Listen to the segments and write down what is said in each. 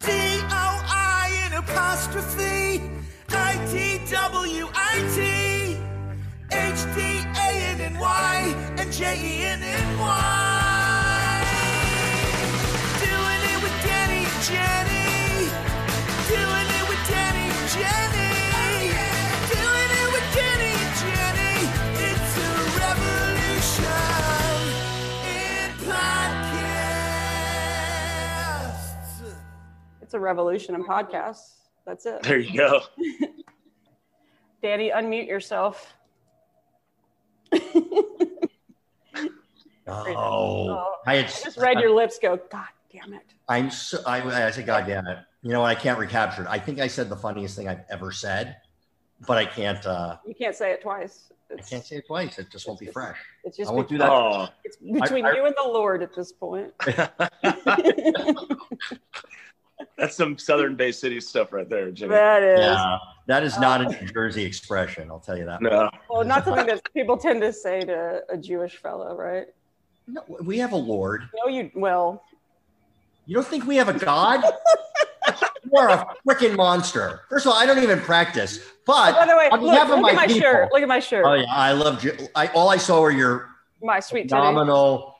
D-O-I in apostrophe a revolution in podcasts. That's it. There you go. Danny, unmute yourself. Oh, I had I just read your lips go, God damn it. I'm so, I, I said, God damn it. You know what? I can't recapture it. I think I said the funniest thing I've ever said, but I can't, uh, You can't say it twice. I can't say it twice. It just won't be fresh. it's just I won't be- do that. Oh, it's between I- you and the Lord at this point. that's some Southern Bay City stuff right there, Jimmy. that is. Yeah, that is not a oh. New Jersey expression. I'll tell you that. No. Well, not something that people tend to say to a Jewish fellow, right? No, we have a Lord. No, you, well, You don't think we have a God? you are a freaking monster. First of all, I don't even practice, but by the way, on look, behalf look of at my my people, shirt. Look at my shirt. oh yeah, I love you. I all I saw were your My sweet titty.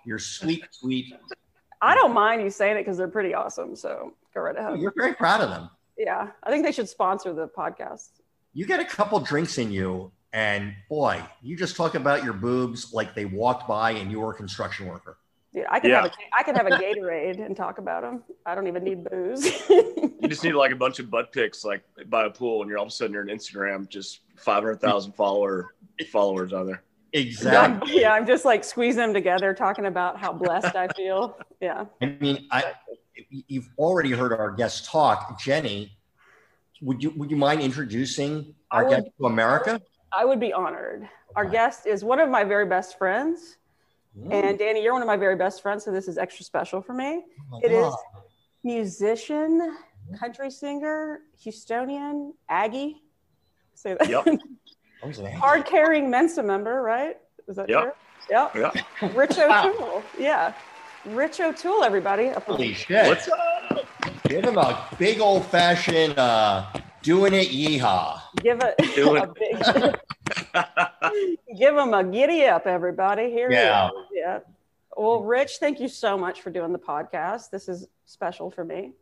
your sweet, sweet. I don't mind you saying it because they're pretty awesome. So go right ahead. You're very proud of them. Yeah, I think they should sponsor the podcast. You get a couple drinks in you, and boy, you just talk about your boobs like they walked by and you were a construction worker. Dude, I could Yeah. have a, I could have a Gatorade and talk about them. I don't even need booze. You just need like a bunch of butt pics like by a pool, and you're all of a sudden you're on Instagram, just 500,000 follower followers on there. Exactly. yeah, I'm just like squeezing them together, talking about how blessed I feel. Yeah. I mean, I you've already heard our guest talk, Jenny. Would you would you mind introducing our would- guest to America? I would be honored. Our Okay. guest is one of my very best friends. Mm. And Danny, you're one of my very best friends, so this is extra special for me. Oh, It is wow. musician, country singer, Houstonian, Aggie. Say that. Yep. I was an angel. Card carrying Mensa member, right? Is that Yep. true? Yep. Yeah. Rich O'Toole. Yeah. Rich O'Toole, everybody. Holy shit! What's up? Give him a big old fashioned uh, doing it yeehaw. Give it Do a big, give him a giddy up, everybody. Here Yeah. he is. Yeah. Well, Rich, thank you so much for doing the podcast. This is special for me.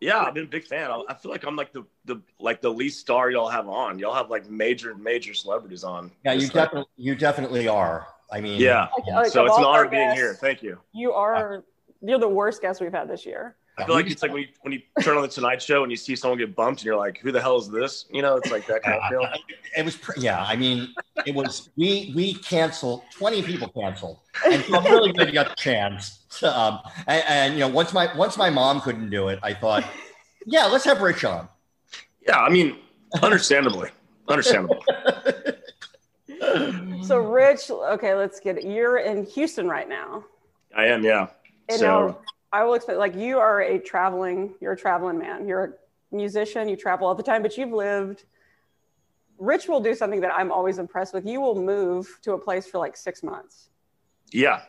yeah, I've been a big fan. I, I feel like I'm like the, the like the least star y'all have on. Y'all have like major major celebrities on. Yeah, you definitely you definitely are. I mean, Yeah. Like- mm-hmm. like So it's an honor being guests, here. Thank you. You are uh, you're the worst guest we've had this year. I feel like it's like when you when you turn on the Tonight Show and you see someone get bumped and you're like, who the hell is this? You know, it's like that kind of uh, feel. it was pre- yeah. I mean, it was we we canceled twenty people canceled, and so I'm really glad you got the chance. Um, and, and you know, once my once my mom couldn't do it, I thought, yeah, let's have Rich on. Yeah, I mean, understandably, understandable. So, Rich, okay, let's get it. You're in Houston right now. I am, yeah. And So now I will expect, like, you are a traveling, you're a traveling man. You're a musician, you travel all the time, but you've lived. Rich will do something that I'm always impressed with. You will move to a place for like six months. yeah.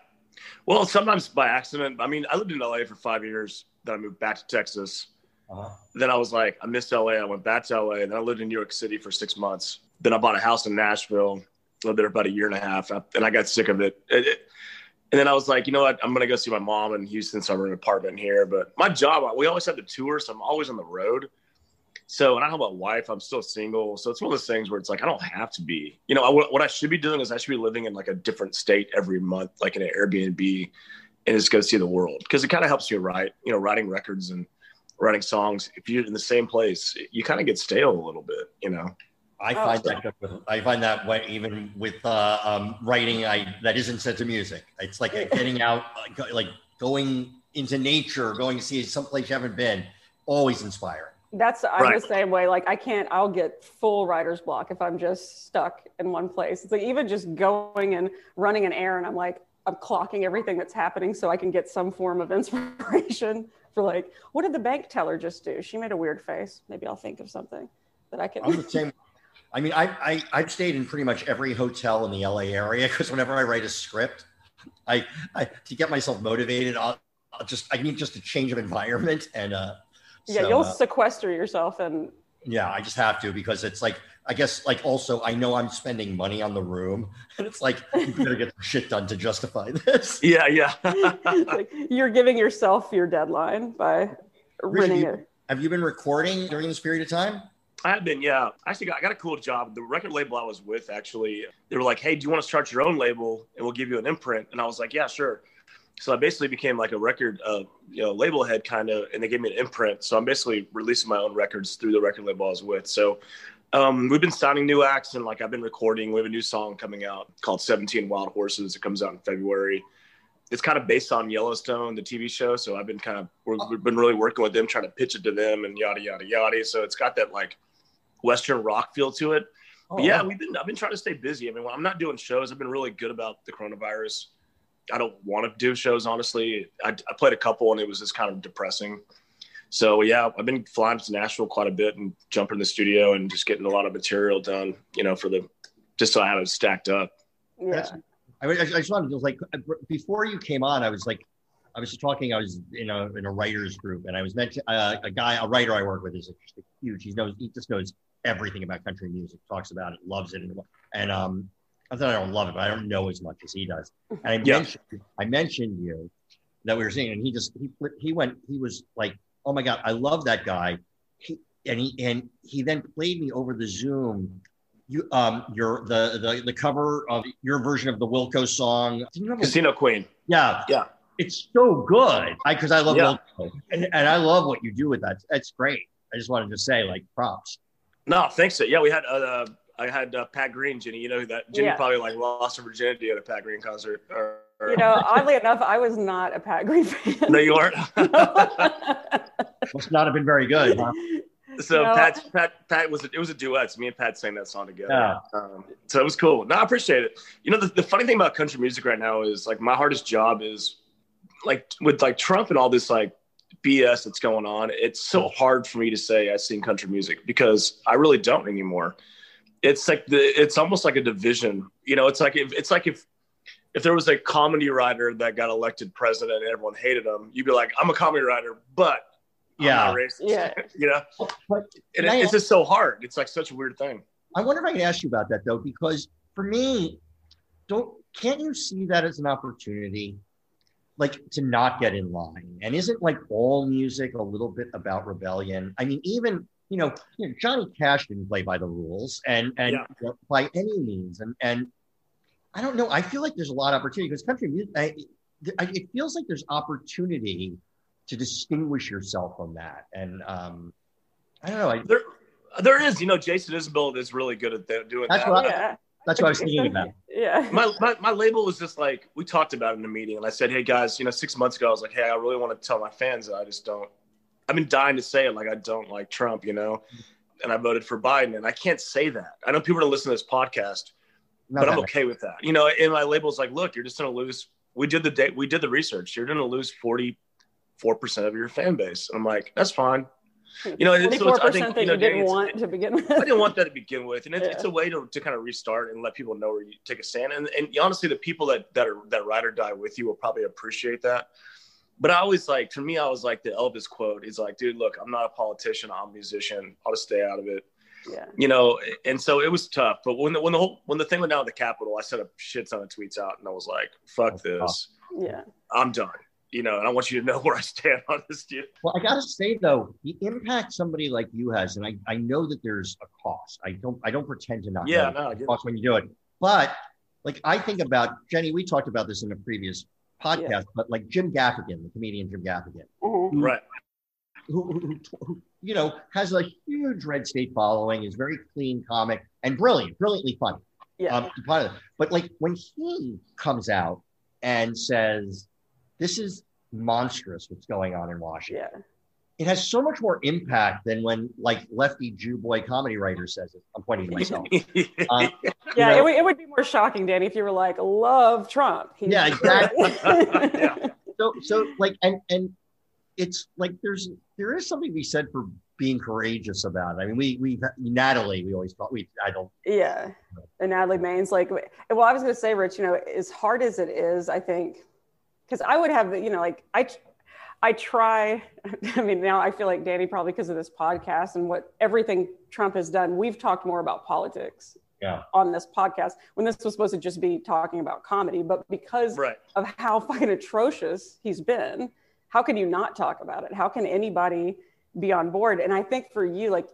Well, sometimes by accident. I mean, I lived in LA for five years. Then I moved back to Texas. Uh-huh. Then I was like, I missed LA. I went back to LA. And then I lived in New York City for six months. Then I bought a house in Nashville. Lived there about a year and a half, and I got sick of it. It- it- and then I was like, you know what? I'm gonna go see my mom in Houston, so I'm in an apartment here. But my job, we always have the tour, so I'm always on the road. So, and I don't have a wife. I'm still single, so it's one of those things where it's like I don't have to be. You know, I, what I should be doing is I should be living in like a different state every month, like in an Airbnb, and just go see the world because it kind of helps you write. You know, writing records and writing songs. If you're in the same place, you kind of get stale a little bit. You know. I Oh, find sure. that with, I find that way even with uh, um, writing I that isn't set to music. It's like getting out, like, like going into nature, going to see someplace you haven't been. always inspiring. That's I'm Right. the same way. Like I can't. I'll get full writer's block if I'm just stuck in one place. It's like even just going and running an errand. I'm like I'm clocking everything that's happening so I can get some form of inspiration for like what did the bank teller just do? She made a weird face. Maybe I'll think of something that I can. I'm the same. I mean, I, I I've stayed in pretty much every hotel in the LA area because whenever I write a script, I, I to get myself motivated, I'll, I'll just I need just a change of environment and uh yeah, so, you'll uh, sequester yourself and yeah, I just have to because it's like I guess like also I know I'm spending money on the room and it's like you better get some shit done to justify this. Yeah, yeah. like you're giving yourself your deadline by renting you- it. Have you been recording during this period of time? I have been, yeah. I Actually, got, I got a cool job. The record label I was with, actually, they were like, "Hey, do you want to start your own label, and we'll give you an imprint?" And I was like, "Yeah, sure." So I basically became like a record, uh, you know, label head kind of, and they gave me an imprint. So I'm basically releasing my own records through the record label I was with. So um, we've been signing new acts, and like I've been recording. We have a new song coming out called "17 Wild Horses." It comes out in February. It's kind of based on Yellowstone, the TV show. So I've been kind of we've been really working with them, trying to pitch it to them, and yada yada yada. So it's got that like Western rock feel to it. But yeah, we've been. I've been trying to stay busy. I mean, when I'm not doing shows, I've been really good about the coronavirus. I don't want to do shows, honestly. I, I played a couple, and it was just kind of depressing. So yeah, I've been flying to Nashville quite a bit and jumping in the studio and just getting a lot of material done. You know, for the just so I have it stacked up. Yeah. That's- I, I just wanted to like before you came on, I was like, I was just talking. I was in a in a writers group, and I was mentioning uh, a guy, a writer I work with, is just huge. He knows he just knows everything about country music, talks about it, loves it, and, and um, I thought I don't love it, but I don't know as much as he does. And I Yeah. mentioned I mentioned you that we were seeing, and he just he he went he was like, oh my god, I love that guy. He, and he and he then played me over the Zoom you um your the the the cover of your version of the Wilco song. Have a, Casino Queen. yeah, Yeah. It's so good. I because I love Yeah. Wilco and, and I love what you do with that. That's great. I just wanted to say like props. No, thanks. Yeah, we had uh, I had uh, Pat Green, Jenny. You know that? Jenny Yeah. probably like lost her virginity at a Pat Green concert. Or, or- You know, oddly enough, I was not a Pat Green fan. no, you aren't. Must not have been very good. Huh? so No. Pat, Pat, Pat was it was a duet. It's me and Pat sang that song together. Yeah. Um, so it was cool. No, I appreciate it. You know, the, the funny thing about country music right now is like my hardest job is like with like Trump and all this like BS that's going on. It's so oh. hard for me to say I sing country music because I really don't anymore. It's like the it's almost like a division. You know, it's like if it's like if if there was a comedy writer that got elected president and everyone hated him, you'd be like, I'm a comedy writer, but I'm Yeah. not racist. Yeah. you know, But and it, it's ask- just so hard. It's like such a weird thing. I wonder if I can ask you about that though, because for me, don't can't you see that as an opportunity, like to not get in line? And isn't like all music a little bit about rebellion? I mean, even you know, you know Johnny Cash didn't play by the rules, and and Yeah. by any means, and and I don't know. I feel like there's a lot of opportunity because country music. I, I, it feels like there's opportunity to distinguish yourself from that, and um, I don't know. I, There, there is. You know, Jason Isbell is really good at that, doing That's that. what- yeah. That's what I was thinking about. Yeah. my, my my label was just like we talked about it in a meeting, and I said, "Hey guys, you know, six months ago, I was like, hey, I really want to tell my fans that I just don't. I've been dying to say it, like I don't like Trump, you know, and I voted for Biden, and I can't say that. I know people are listening to this podcast, Not but I'm that okay with that. You know, and my label's like, look, you're just gonna lose. We did the date. We did the research. You're gonna lose forty four percent of your fan base. And I'm like, that's fine. You know, it's- so it's- I think, that you know, you didn't it's- want to begin with. I didn't want that to begin with, and it's, Yeah. it's a way to, to kind of restart and let people know where you take a stand. And, and honestly, the people that that are that ride or die with you will probably appreciate that. But I always like, for me, I was like the Elvis quote. is like, "Dude, look, I'm not a politician. I'm a musician. I'll just stay out of it." yeah. You know, and so it was tough. But when the when the whole when the thing went down at the Capitol, I sent a shit ton of tweets out, and I was like, "Fuck this. Yeah. I'm done." You know, and I want you to know where I stand on this, dude. Well, I gotta say though, the impact somebody like you has, and I, I know that there's a cost. I don't I don't pretend to not Yeah, know no, I the get it. cost when you do it. But like I think about Jenny, we talked about this in a previous podcast, Yeah. but like Jim Gaffigan, the comedian Jim Gaffigan, Mhm. Right. who, who, who, who you know has a huge red state following, is very clean comic and brilliant, brilliantly funny. Yeah. Um, part of it. But like when he comes out and says, "This is monstrous what's going on in Washington," yeah. it has so much more impact than when like lefty Jew boy comedy writer says it. I'm pointing to myself. Um, you Yeah, know, it, would, it would be more shocking, Danny, if you were like, love Trump. He's Yeah, exactly. Yeah. so so like and and it's like there's there is something we said for being courageous about it. I mean, we we Natalie, we always thought we I don't Yeah. And Natalie Maines like, well, I was going to say, Rich, you know, as hard as it is, I think, because I would have, you know, like I, I try, I mean, now I feel like Danny, probably because of this podcast and what everything Trump has done, we've talked more about politics yeah on this podcast when this was supposed to just be talking about comedy. But because Right. of how fucking atrocious he's been, how can you not talk about it? How can anybody be on board? And I think for you, like,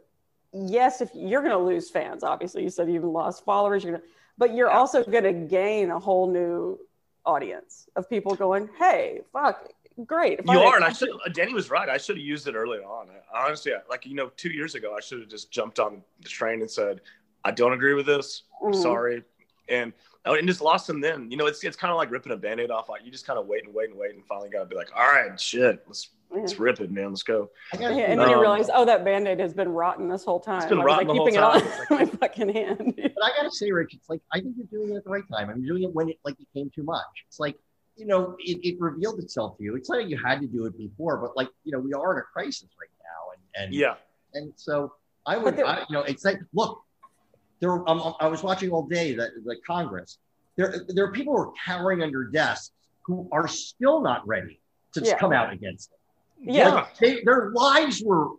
yes, if you're going to lose fans, obviously, you said you've lost followers, you're gonna, but you're also going to gain a whole new audience of people going, "Hey, fuck, great." If You I- are, and I should. Danny was right. I should have used it early on. I, honestly, I- like you know, two years ago, I should have just jumped on the train and said, "I don't agree with this. I'm Mhm. sorry," and oh, and just lost them. Then you know, it's it's kind of like ripping a band-aid off. Like you just kind of wait and wait and wait, and finally got to be like, "All right, shit, let's Yeah. let's rip it, man. Let's go." Yeah, and then you Um, realize, oh, that band-aid has been rotten this whole time. been I was, rotten like, the whole keeping time. it on my fucking hand. But I gotta say, Rich, it's like I think you're doing it at the right time. I'm doing it when it like became too much. It's like you know, it, it revealed itself to you. It's not like you had to do it before, but like you know, we are in a crisis right now, and and Yeah, and so I would, there- I, you know, it's like look, there. Um, I was watching all day the, the Congress. There, there are people who are cowering under desks who are still not ready to Yeah. come out against it. Yeah. Like, they, their lives were.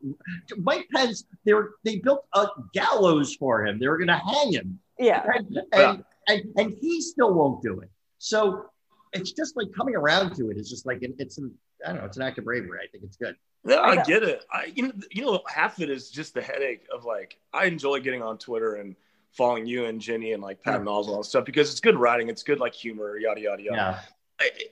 Mike Pence. They were. They built a gallows for him. They were going to hang him Yeah. and, and, and, and he still won't do it. So it's just like coming around to it is just like an, it's an I don't know it's an act of bravery. I think it's good. Yeah, I get it. I you know you know half of it is just the headache of like I enjoy getting on Twitter and following you and Jenny and like Pat Yeah. Nozzle and stuff because it's good writing, it's good like humor, yada yada yada. Yeah, I,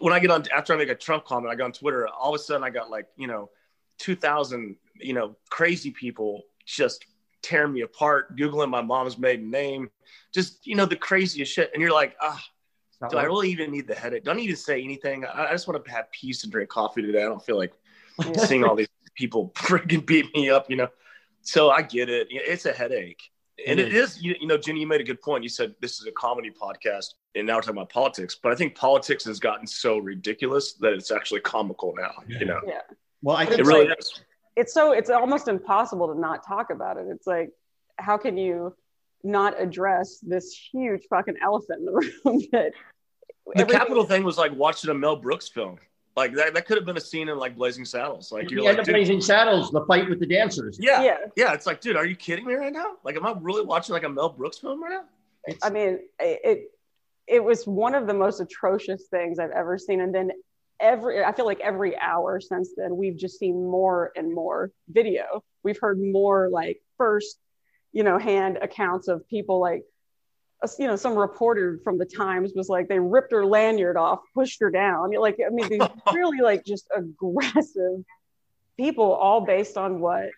when I get on after I make a Trump comment, I go on Twitter. All of a sudden, I got like you know, two thousand you know crazy people just tearing me apart, googling my mom's maiden name, just you know the craziest shit. And you're like, ah, do I really even need the headache? Don't need to say anything. I, I just want to have peace and drink coffee today. I don't feel like seeing all these people freaking beat me up, you know. So I get it. It's a headache. And It it is, you, you know, Jenny, you made a good point. You said this is a comedy podcast, and now we're talking about politics. But I think politics has gotten so ridiculous that it's actually comical now. You know, Yeah. well, I think it really like- is. it's so it's almost impossible to not talk about it. It's like, how can you not address this huge fucking elephant in the room that The everything- Capitol thing was like watching a Mel Brooks film. Like that, that could have been a scene in like Blazing Saddles. Like you're end like, of Blazing Saddles, the fight with the dancers. yeah, yeah, yeah. It's like, dude, are you kidding me right now? Like, am I really watching like a Mel Brooks film right now? It's, I mean, it, it it was one of the most atrocious things I've ever seen. And then every I feel like every hour since then we've just seen more and more video. We've heard more like first, you know, hand accounts of people like you know, some reporter from the Times was like, they ripped her lanyard off, pushed her down. You're Like, I mean, these really like just aggressive people, all based on what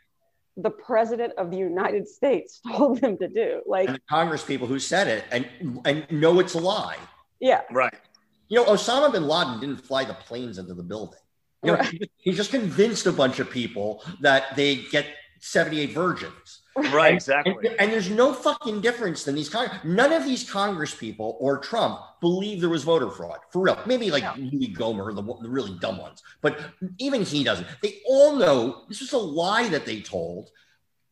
the president of the United States told them to do. Like, and the Congress people who said it and and know it's a lie. yeah, Right. You know, Osama bin Laden didn't fly the planes into the building. You know, Right. he, he just convinced a bunch of people that they get 78 virgins. Right. And- Exactly. And, and there's no fucking difference than these Cong- none of these Congress people or Trump believe there was voter fraud for real. Maybe like No. Louis Gohmert, the, the really dumb ones, but even he doesn't. They all know this was a lie that they told.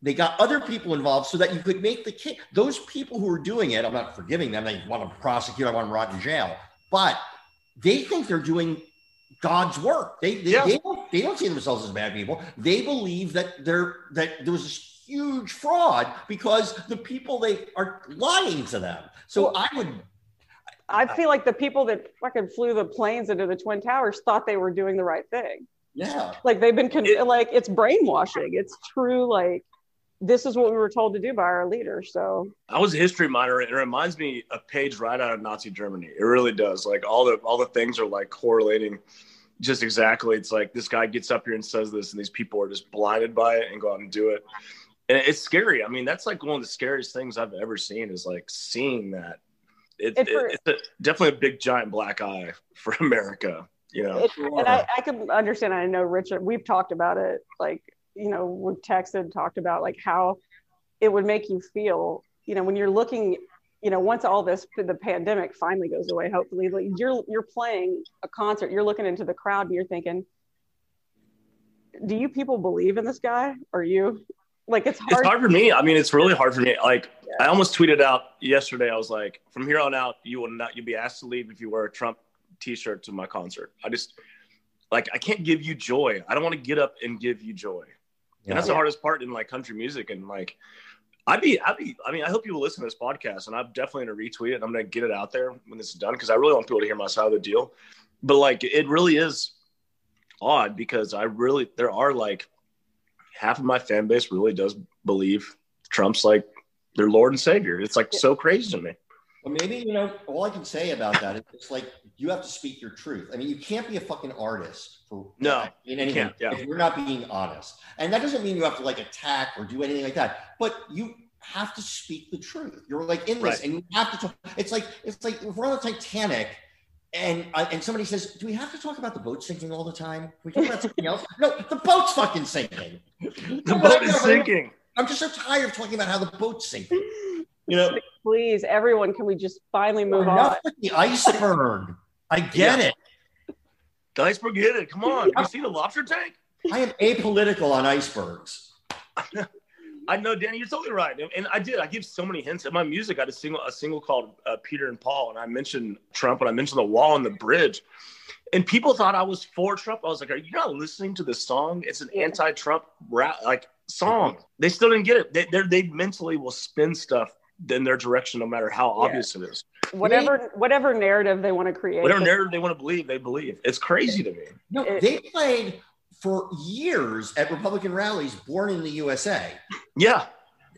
They got other people involved so that you could make the case. Those people who are doing it, I'm not forgiving them. They want to prosecute. I want them rot in jail, but they think they're doing God's work. They they, Yeah. they don't they don't see themselves as bad people. They believe that they're that there was huge fraud because the people they are lying to them. So I would I feel like the people that fucking flew the planes into the Twin Towers thought they were doing the right thing. yeah. Like they've been con- It- like it's brainwashing. It's true. Like this is what we were told to do by our leader. So I was a history minor, and it reminds me a page right out of Nazi Germany. It really does. Like all the all the things are like correlating, just exactly. It's like this guy gets up here and says this, and these people are just blinded by it and go out and do it. And it's scary. I mean, that's like one of the scariest things I've ever seen is like seeing that. It, It it's a, definitely a big giant black eye for America. You know, and I, I can understand. I know Richard. We've talked about it. Like you know, we've texted, and talked about like how it would make you feel. You know, when you're looking. You know, once all this the pandemic finally goes away, hopefully, like you're you're playing a concert, you're looking into the crowd, and you're thinking, do you people believe in this guy? Or you like it's hard. it's hard for me. I mean, it's really hard for me. Like, I almost tweeted out yesterday. I was like, from here on out, you will not. You'll be asked to leave if you wear a Trump T-shirt to my concert. I just like I can't give you joy. I don't want to get up and give you joy. And that's the hardest part in like country music. And like, I'd be, I'd be, I mean, I hope people listen to this podcast and I'm definitely going to retweet it. And I'm going to get it out there when this is done because I really want people to hear my side of the deal. But like, it really is odd because I really, there are like half of my fan base really does believe Trump's like their Lord and Savior. It's like so crazy to me. Well, maybe you know all I can say about that is it's like you have to speak your truth. I mean, you can't be a fucking artist for No, in anything can't, yeah. if you're not being honest. And that doesn't mean you have to like attack or do anything like that. But you have to speak the truth. You're like in this, Right. and you have to. Talk, it's like it's like if we're on the Titanic. And uh, and somebody says, "Do we have to talk about the boat sinking all the time? Can we talk about something else?" No, the boat's fucking sinking. The boat is sinking. I'm just so tired of talking about how the boat's sinking. You know, Please, everyone, can we just finally move on? enough with the iceberg. I get Yeah. it. The iceberg hit it. Come on. You see the lobster tank? I am apolitical on icebergs. I know, Danny, you're totally right. And- And I did. I give so many hints in my music. I had a single, a single called uh, Peter and Paul, and I mentioned Trump, and I mentioned the wall and the bridge. And people thought I was for Trump. I was like, "Are you not listening to this song? It's an anti-Trump rap like song." They still didn't get it. They they're- mentally will spin stuff in their direction, no matter how Yeah. obvious it is. Whatever whatever narrative they want to create. Whatever narrative they want to believe, they believe. It's crazy to me. No, It- they played for years at Republican rallies, Born in the USA. Yeah,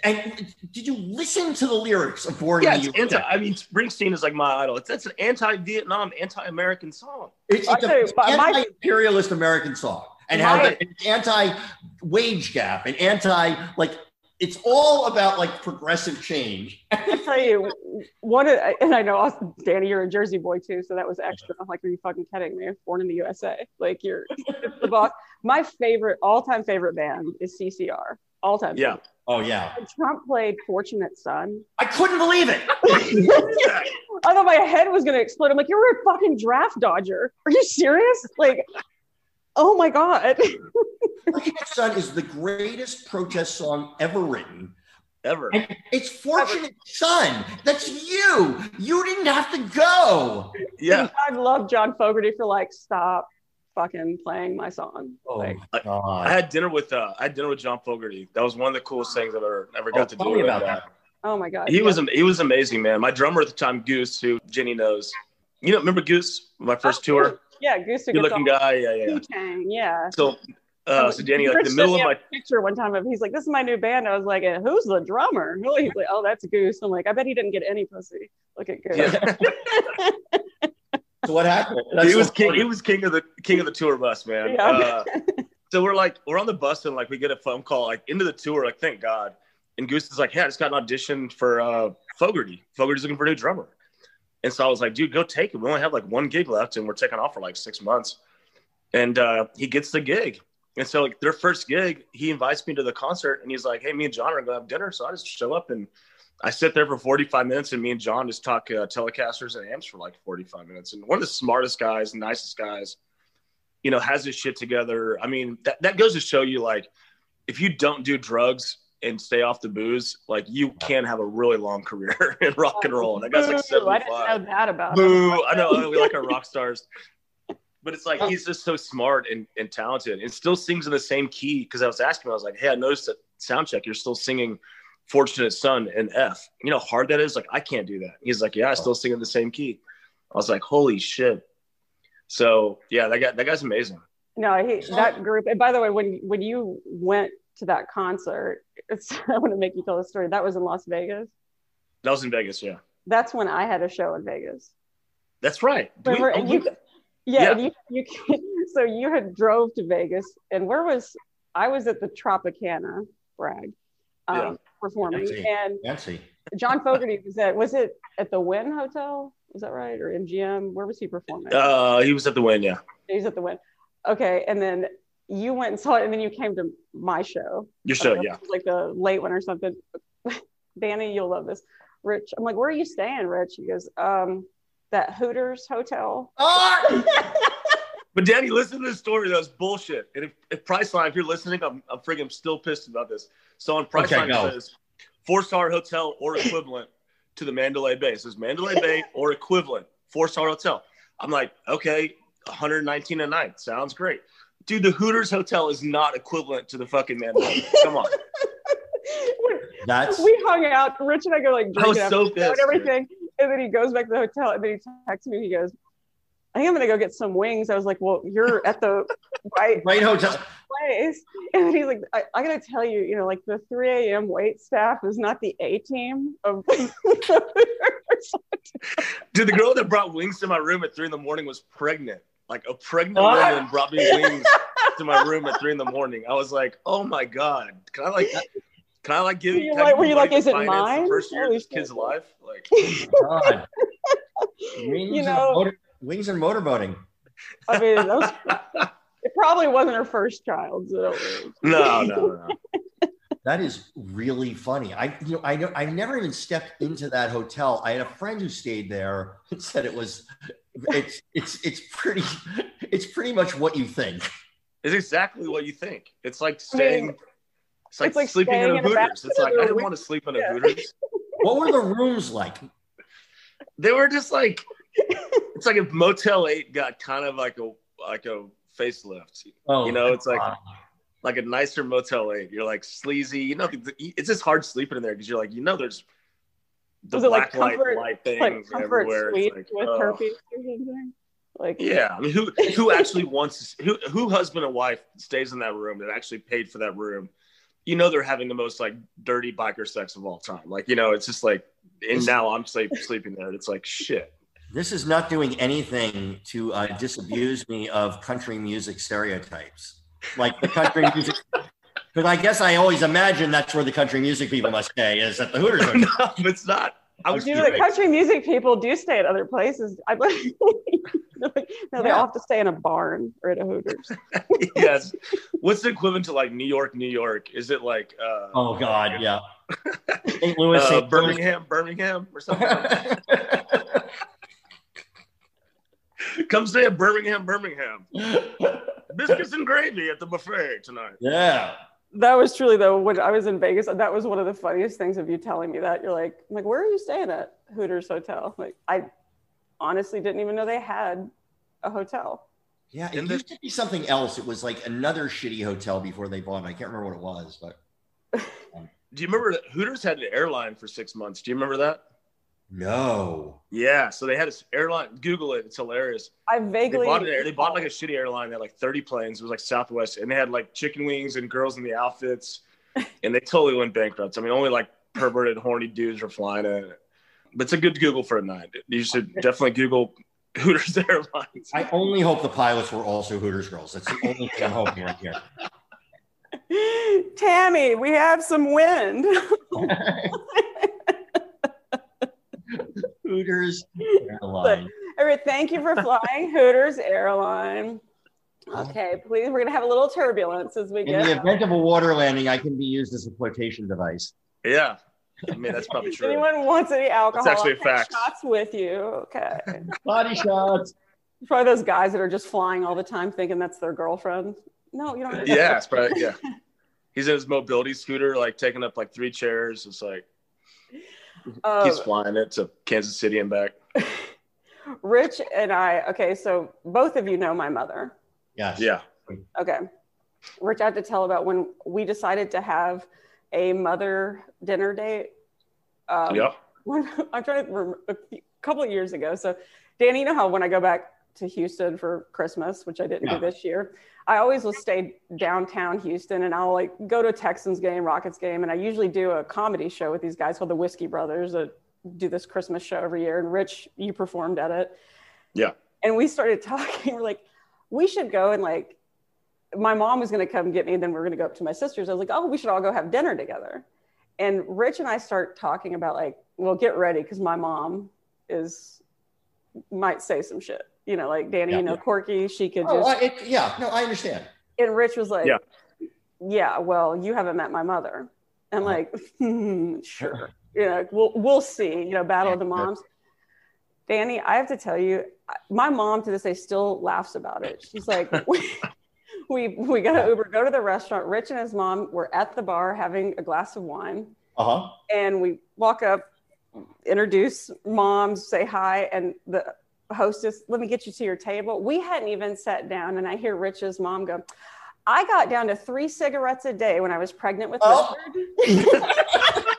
And did you listen to the lyrics of Born yeah. in the USA? anti. I mean, Springsteen is like my idol. It's that's an anti-Vietnam, anti-American song. It's, it's an my- anti-imperialist American song, and how My- the, an anti-wage gap, and anti like it's all about like progressive change. I tell you, one of, and I know Austin, Danny, you're a Jersey boy too, so that was extra. I'm like, are you fucking kidding me? Born in the USA, like you're the boss. My favorite, all-time favorite band is CCR. All-time. Yeah. Oh yeah, When Trump played "Fortunate Son." I couldn't believe it. I thought my head was gonna explode. I'm like, you're a fucking draft dodger. Are you serious? Like, oh my god. Fortunate Son is the greatest protest song ever written. Ever. And it's Fortunate Son. That's you. You didn't have to go. Yeah. I love John Fogerty for like, stop fucking playing my song. Oh Like, my I God. had dinner with uh, I had dinner with John Fogerty. That was one of the coolest things I've ever ever got Oh, to do. about that. oh my god. He yeah. was he was amazing, man. My drummer at the time, Goose, who Jenny knows. You know, remember Goose? My first Oh, tour. Yeah, Goose Good looking guy. Yeah, yeah. yeah. King, yeah. So, uh, so Danny, like Rich the middle of my a picture one time of he's like, "This is my new band." I was like, "Who's the drummer?" He's like, "Oh, that's Goose." I'm like, "I bet he didn't get any pussy." Look at Goose. yeah. So what happened? he was so king. funny. He was king of the king of the tour bus, man. Yeah. Uh, so we're like we're on the bus and like we get a phone call like into the tour. Like thank God. And Goose is like, hey, I just got an audition for uh, Fogerty. Fogerty's looking for a new drummer. And so I was like, dude, go take it. We only have like one gig left, and we're taking off for like six months. And uh, he gets the gig. And so like their first gig, he invites me to the concert, and he's like, hey, me and John are gonna have dinner. So I just show up and I sit there for 45 minutes, and me and John just talk uh, Telecasters and amps for like 45 minutes. And one of the smartest guys, nicest guys, you know, has his shit together. I mean, that, that goes to show you like, if you don't do drugs and stay off the booze, like you can have a really long career in rock and roll. And that guy's like Boo, I didn't 75. know that about him. Boo! I know we like our rock stars, but it's like he's just so smart and, and talented, and still sings in the same key. Because I was asking him, I was like, "Hey, I noticed at sound check you're still singing "Fortunate Son" in F. You know how hard that is? Like I can't do that." He's like, "Yeah, I still sing in the same key." I was like, "Holy shit!" So yeah, that guy that guy's amazing. No, he that group. And by the way, when when you went to that concert, it's I want to make you tell the story. That was in Las Vegas. That was in Vegas. Yeah, That's when I had a show in Vegas. that's right. Do we- Remember, oh, and you, yeah, Yeah. and you you so you had drove to Vegas, and where was I was at the Tropicana, brag, um, Yeah. performing, Fancy. and Fancy. John Fogerty was at was it at the Wynn Hotel? Was that right? Or MGM? Where was he performing? Uh, he was at the Wynn, yeah. He's at the Wynn. Okay, and then you went and saw it, and then you came to my show. Your show, Uh, yeah. was like the late one or something. Danny, you'll love this. Rich, I'm like, where are you staying, Rich? He goes, um, that Hooters hotel. Oh, But Danny, listen to this story. That was bullshit. And if, if Priceline, if you're listening, I'm, I'm freaking still pissed about this. So on Priceline, Okay, go. it says four star hotel or equivalent to the Mandalay Bay. It says Mandalay Bay or equivalent, four star hotel. I'm like, okay, 119 a night. Sounds great. Dude, the Hooters hotel is not equivalent to the fucking Mandalay Come on. that's we hung out. Rich and I go like I was drinking so after the show pissed, and everything. And then he goes back to the hotel and then he texts me. He goes, I think I'm gonna go get some wings. I was like, Well, you're at the right right hotel. place. And then he's like, I, I gotta tell you, you know, like the 3 a.m. wait staff is not the A team of Hooters. Dude, the girl that brought wings to my room at three in the morning was pregnant. Like a pregnant What? woman brought me wings to my room at three in the morning. I was like, oh my God. Can I like can I like give Were you can like- were you like, is it mine? The first year Holy this kid's shit. alive? Like God. Wings, You know- and motor, wings and motorboating. I mean, that was, it probably wasn't her first child. So no, no, no. That is really funny. I you know I know I never even stepped into that hotel. I had a friend who stayed there and said it was it's it's it's pretty it's pretty much what you think. It's exactly what you think. It's like I mean, staying it's like, it's like sleeping in a in a Hooters. It's like I didn't want to sleep in a Yeah. Hooters. What were the rooms like? They were just like it's like if Motel 8 got kind of like a like a facelift. Oh, You know, it's like God. Like a nicer Motel 8. You're like sleazy. You know, it's just hard sleeping in there because you're like, you know, there's the Was it like black light, comfort- light things like comfort everywhere. Suite like, with ugh. herpes or something. Like Yeah, I mean, who who actually wants who who husband and wife stays in that room that actually paid for that room? You know, they're having the most like dirty biker sex of all time. Like, you know, it's just like, and now I'm sleep, sleeping there. It's like shit. This is not doing anything to uh, disabuse me of country music stereotypes, like the country music. Because I guess I always imagine that's where the country music people must stay is at the Hooters. no, Hotel. it's not. I was you know, the country music people do stay at other places. I believe like, no, they Yeah. all have to stay in a barn or at a Hooters. yes. What's the equivalent to like New York, New York? Is it like uh, Oh God, yeah. St. Louis, uh, St. Louis. Birmingham, Birmingham, or something? Come stay at Birmingham, Birmingham. Biscuits and gravy at the buffet tonight. yeah. That was truly though when I was in Vegas. That was one of the funniest things of you telling me that. You're like, I'm like, where are you staying at Hooters Hotel? Like, I honestly didn't even know they had a hotel. Yeah, it And used to be something else. It was like another shitty hotel before they bought it. I can't remember what it was, but um, Do you remember that Hooters had an airline for six months? Do you remember that? No. Yeah. So they had this airline. Google it. It's hilarious. I They vaguely bought it. They bought like a shitty airline. They had like 30 planes. It was like Southwest, and they had like chicken wings and girls in the outfits, and they totally went bankrupt. I mean, only like perverted, horny dudes were flying in it. But it's a good Google for a night. You should definitely Google Hooters Airlines. I only hope the pilots were also Hooters girls. That's the only thing I'm hoping right here. Tammy, we have some wind. Hooters airline. All right, thank you for flying Hooters Airline. Okay, please, we're gonna have a little turbulence as we get In the event of a water landing, I can be used as a flotation device. Yeah. I mean, that's probably true. anyone wants any alcohol, actually I'll a fact. shots with you. Okay. Body shots. Probably those guys that are just flying all the time, thinking that's their girlfriend. No, you don't. Yeah, it's probably, yeah. He's in his mobility scooter, like taking up like three chairs. It's like Uh, he's flying it to Kansas City and back. Rich and I. Okay, so both of you know my mother. Yes. Yeah. Okay. Rich, I have to tell about when we decided to have a mother dinner date. Um, Yep. when, I'm trying to remember a couple of years ago. So, Danny, you know how when I go back to Houston for Christmas, which I didn't Yeah. do this year, I always will stay downtown Houston and I'll like go to a Texans game, Rockets game, and I usually do a comedy show with these guys called the Whiskey Brothers that do this Christmas show every year. And Rich, you performed at it. Yeah. And we started talking. We're like, we should go and like, my mom was going to come get me, and then we are going to go up to my sister's. I was like, oh, we should all go have dinner together. And Rich and I start talking about like, well, get ready because my mom is might say some shit. You know, like Danny, Yeah, you know, yeah. Corky, she could Oh, just I, it, yeah, no, I understand. and Rich was like, Yeah. yeah, well, you haven't met my mother. And Uh-huh. like, "Hmm, sure. You know, we'll we'll see, you know, battle of the Yeah, sure. moms. Danny, I have to tell you, my mom to this day still laughs about it. She's like, we, we we got to Uber, go to the restaurant. Rich and his mom were at the bar having a glass of wine, Uh huh. and we walk up, introduce moms, say hi, and the hostess, let me get you to your table. We hadn't even sat down, and I hear Rich's mom go, I got down to three cigarettes a day when I was pregnant with Oh. Richard.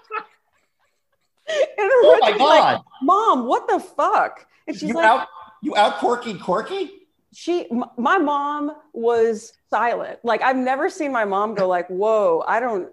Oh my was like, God. Mom, what the fuck? And she's you like, out you out Corky Corky? she m- my mom was silent like i've never seen my mom go like whoa i don't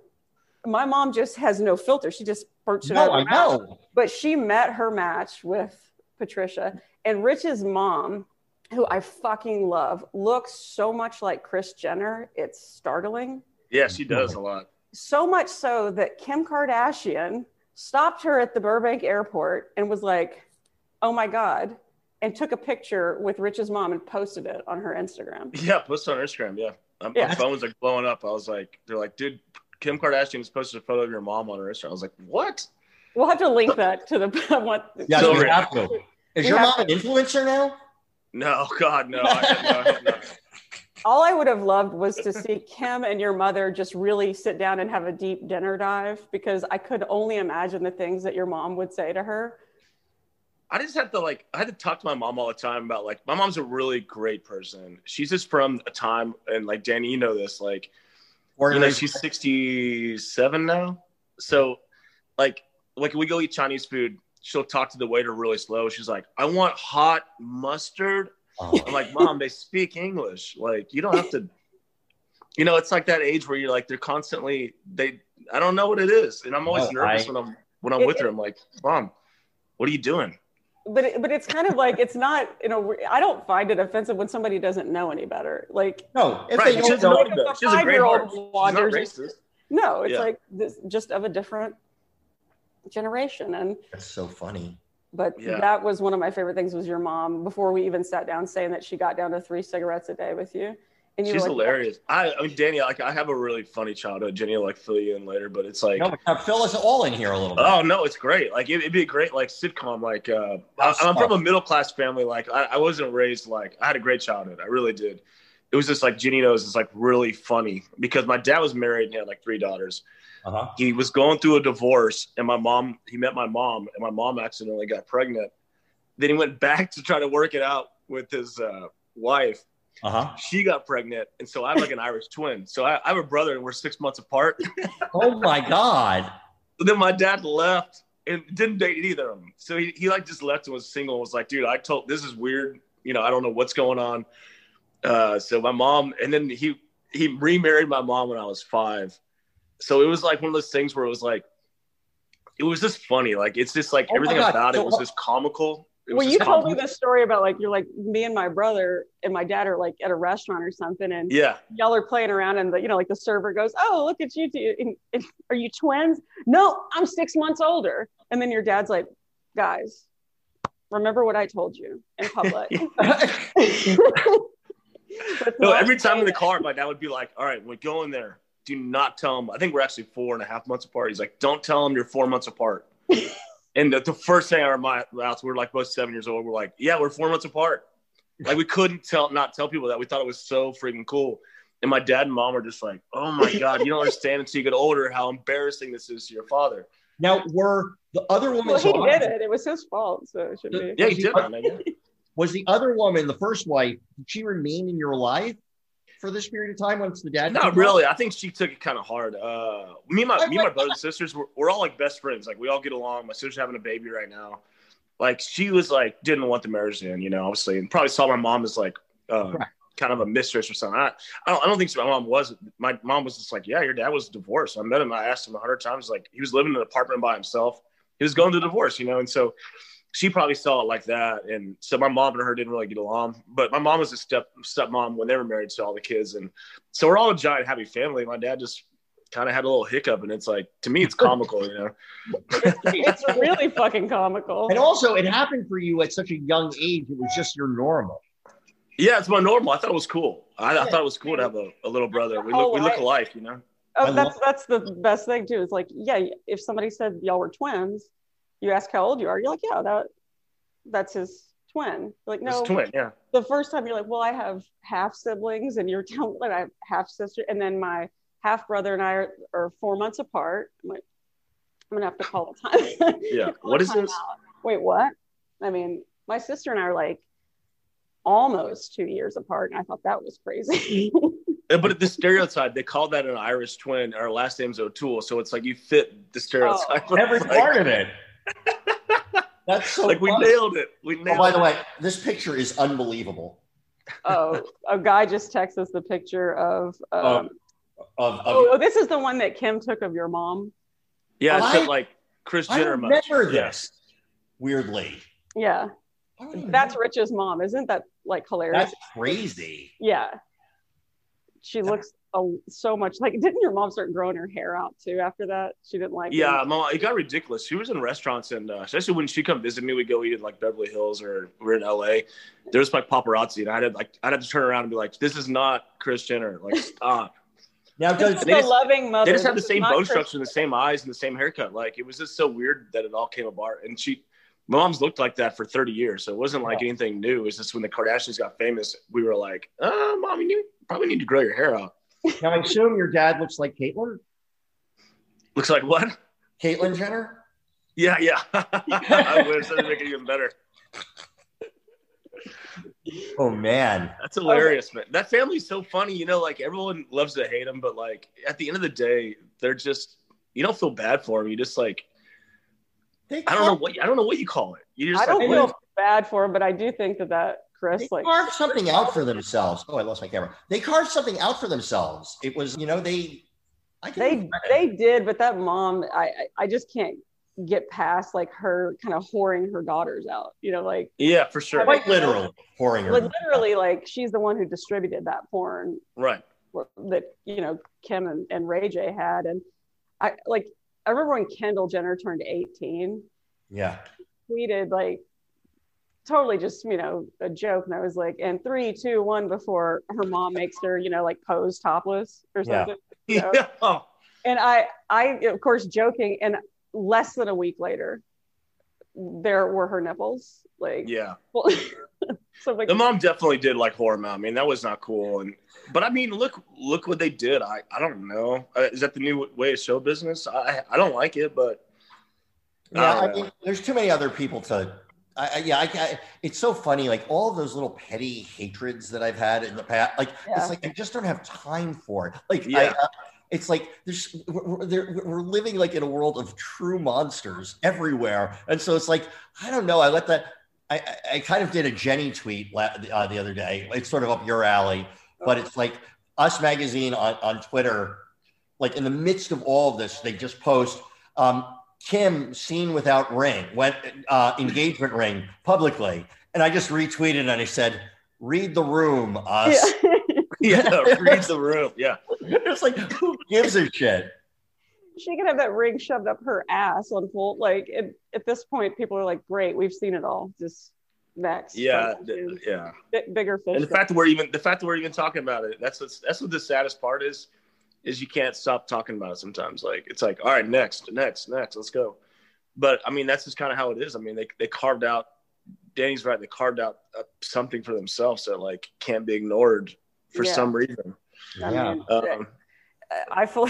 my mom just has no filter she just spurts it out No, of I know. but she met her match with patricia and rich's mom who i fucking love looks so much like Kris Jenner it's startling Yeah, she does a lot. so much so that kim kardashian stopped her at the burbank airport and was like oh my god and took a picture with rich's mom and posted it on her instagram Yeah, posted on Instagram. Yeah, my, Yeah. my phone was like blowing up. I was like, they're like, dude, Kim Kardashian just posted a photo of your mom on her Instagram. I was like, what? We'll have to link that to the I want. Yeah, So we rich. have to. Is We your have mom an influencer now? No, God, no. I, no, no. All I would have loved was to see Kim and your mother just really sit down and have a deep dinner dive because I could only imagine the things that your mom would say to her. I just have to like, I had to talk to my mom all the time about like, my mom's a really great person. She's just from a time, and like Danny, you know this, like, Or you know, she's 67 now. So, like, like we go eat Chinese food, she'll talk to the waiter really slow. She's like, I want hot mustard. Oh, I'm like, Mom, they speak English. Like, you don't have to, you know, it's like that age where you're like, they're constantly, they, I don't know what it is. And I'm always No, nervous I- when I'm, when I'm with her. I'm like, Mom, what are you doing? But it, but it's kind of like it's not you know I don't find it offensive when somebody doesn't know any better. Like no, if right. they She don't doesn't know know, any better. She a great Five-year-old heart. She's not racist. no, it's Yeah. like this, just of a different generation and that's so funny. but Yeah. that was one of my favorite things was your mom before we even sat down saying that she got down to three cigarettes a day with you and you She's like, hilarious. I, I mean, Danny, like, I have a really funny childhood. Jenny will like fill you in later, but it's like, No, but fill us all in here a little bit. Oh no, it's great. Like it, it'd be a great like sitcom. Like uh, I, I'm from a middle class family. Like I, I wasn't raised like I had a great childhood. I really did. It was just like jenny knows is like really funny because my dad was married and he had like three daughters. Uh-huh. He was going through a divorce and my mom he met my mom and my mom accidentally got pregnant. Then he went back to try to work it out with his uh, wife. Uh-huh. She got pregnant and so I have like an Irish twin. So I, I have a brother and we're six months apart. Oh my God. So then my dad left and didn't date either of them. So he, he like just left and was single and was like, dude, I told this is weird. You know, I don't know what's going on. Uh, so my mom, and then he he remarried my mom when I was five. So it was like one of those things where it was like, it was just funny. Like it's just like Oh everything about it was just comical. It well, you told me this story about like you're like me and my brother and my dad are like at a restaurant or something, and Yeah, y'all are playing around, and the you know like the server goes, "Oh, look at you two! And- and Are you twins?" No, I'm six months older. And then your dad's like, "Guys, remember what I told you in public." No. Every time in the car, my dad would be like, "All right, we're going there, do not tell him." I think we're actually four and a half months apart. He's like, "Don't tell him you're four months apart." and the, the first thing out of my mouth, we're like both seven years old. We're like, "Yeah, we're four months apart." Like we couldn't tell, not tell people that. We thought it was so freaking cool. And my dad and mom were just like, "Oh my god, you don't understand until you get older how embarrassing this is to your father." Now, were the other woman Well, he did it. It was his fault, so it should be. Yeah, he did. oth- Was the other woman, the first wife, did she remain in your life for this period of time once the dad? Not really. I think she took it kind of hard. Uh, me and my me and my brothers and sisters, we're, we're all like best friends. Like we all get along. My sister's having a baby right now. Like she was like didn't want the marriage in, you know, obviously, and probably saw my mom as like uh, Right. kind of a mistress or something. I, I don't I don't think so. my mom was. My mom was just like, yeah, your dad was divorced. I met him. I asked him a hundred times. Like he was living in an apartment by himself. He was going through divorce, you know, and so she probably saw it like that. And so my mom and her didn't really get along. But my mom was a step stepmom when they were married to all the kids, and so we're all a giant happy family. My dad just kind of had a little hiccup, and it's like to me, it's comical, you know. it's really fucking comical. And also, it happened for you at such a young age. It was just your normal. Yeah, it's my normal. I thought it was cool. I, I thought it was cool to have a, a little brother. We look, we oh, look Oh, alike, you know. Oh, I that's that's the best thing too. It's like, yeah, if somebody said y'all were twins, you ask how old you are, you're like, yeah, that that's his twin. Like, no, a twin, yeah. the first time you're like, well, I have half siblings, and you're telling like I have half sister, and then my half brother and I are, are four months apart. I'm like, I'm gonna have to call a time. Yeah. Call What a is this? timeout. Wait, what? I mean, my sister and I are like almost two years apart, and I thought that was crazy. But the stereotype, they call that an Irish twin. Our last name's O'Toole, so it's like you fit the stereotype. Oh. Every Like- part of it. That's so like we nailed it. We nailed Oh, by the way, this picture is unbelievable. oh, a guy just texts us the picture of. Um, Of, of oh, oh, this is the one that Kim took of your mom. Yeah, I- except like Kris I Jenner. much. remember Yeah. this. Weirdly, Yeah, that's remember. Rich's mom. Isn't that like hilarious? that's crazy. yeah, she looks a, so much like. Didn't your mom start growing her hair out too after that? She didn't like. Yeah, it. mom, it got ridiculous. She was in restaurants, and uh, especially when she come visit me, we go eat in like Beverly Hills or we're in LA. There's like paparazzi, and I had like I'd have to turn around and be like, "This is not Kris Jenner. Like, stop." Now, This does they the just- loving mother. they just have the This is same bone Kris- structure, and the same eyes, and the same haircut. Like, it was just so weird that it all came apart. And she, my mom's looked like that for 30 years, so it wasn't like Yeah. anything new. It's just when the Kardashians got famous, we were like, "Uh, mom, you probably need to grow your hair out." Now I assume your dad looks like Caitlyn, Looks like what? Caitlyn Jenner. Yeah, yeah. I wish that'd make it even better. Oh man, That's hilarious, man. That family's so funny. You know, like everyone loves to hate them, but like at the end of the day, they're just you don't feel bad for them. You just like they I don't know carved- what I don't know what you call it. You just I don't like, feel bad for him, but I do think that that Chris They like carved something out for themselves. Oh, I lost my camera. They carved something out for themselves. It was, you know, they. I they they did, but that mom, I I, I just can't get past like her kind of whoring her daughters out. You know, like yeah, for sure. quite literally pouring her. like literally like she's the one who distributed that porn Right. that you know Kim and, and Ray J had, and I like I remember when Kendall Jenner turned 18, Yeah. tweeted like totally just you know a joke, and I was like, and three, two, one before her mom makes her you know like pose topless or Yeah. something. Yeah. Yeah. and I, I of course joking, and less than a week later, there were her nipples. Like, Yeah. well, so like, The mom definitely did like horror mom. I mean, that was not cool. And but I mean, look look what they did. I I don't know. Uh, is that the new way of show business? I I don't like it, but Yeah. I I mean, there's too many other people to. I, I, yeah, I, I, it's so funny. Like all of those little petty hatreds that I've had in the past. Like Yeah. it's like I just don't have time for it. Like I, uh, it's like there's we're, we're, we're living like in a world of true monsters everywhere, and so it's like I don't know. I let that. I, I, I kind of did a Jenny tweet la- uh, the other day. It's sort of up your alley, but it's like Us Magazine on, on Twitter. Like in the midst of all of this, they just post um, Kim seen without ring, went uh, engagement ring publicly, and I just retweeted and I said, "Read the room, us." yeah. yeah, read the room. Yeah. it's like who gives a shit? she could have that ring shoved up her ass on full like it, at this point people are like great we've seen it all just next Yeah. Something th- new. Yeah. Bit bigger fish And the fact that we're even the fact that we're even talking about it, that's what's that's what the saddest part is, is you can't stop talking about it sometimes. Like it's like, all right, next, next, next, let's go. But I mean, that's just kind of how it is. I mean, they they carved out. Danny's right. They carved out uh, something for themselves that like can't be ignored for Yeah. some reason. I Yeah. mean, Um, i feel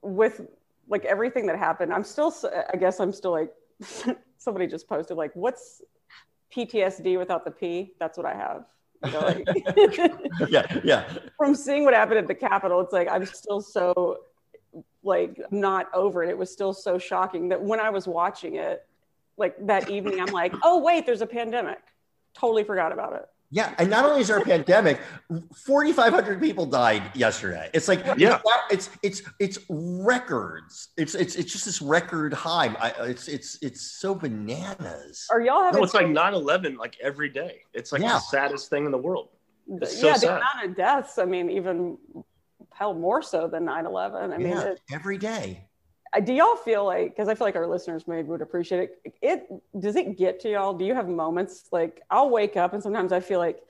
with like everything that happened i'm still I guess i'm still like somebody just posted like what's ptsd without the p that's what i have You know, like- Yeah, yeah. from seeing what happened at the capitol it's like i'm still so like not over it. It was still so shocking that when i was watching it like that evening i'm like oh wait there's a pandemic. Totally forgot about it Yeah, and not only is there a pandemic, 4,500 people died yesterday. It's like Yeah. it's it's it's records. It's it's it's just this record high. I, it's it's it's so bananas. are y'all having no, it's like 9-11 like every day. It's like Yeah. the saddest thing in the world. It's so yeah the sad. amount of deaths i mean even hell more so than 9-11 i mean yeah, it, every day. I- do y'all feel like because i feel like our listeners maybe would appreciate it it does it get to y'all do you have moments like i'll wake up and sometimes i feel like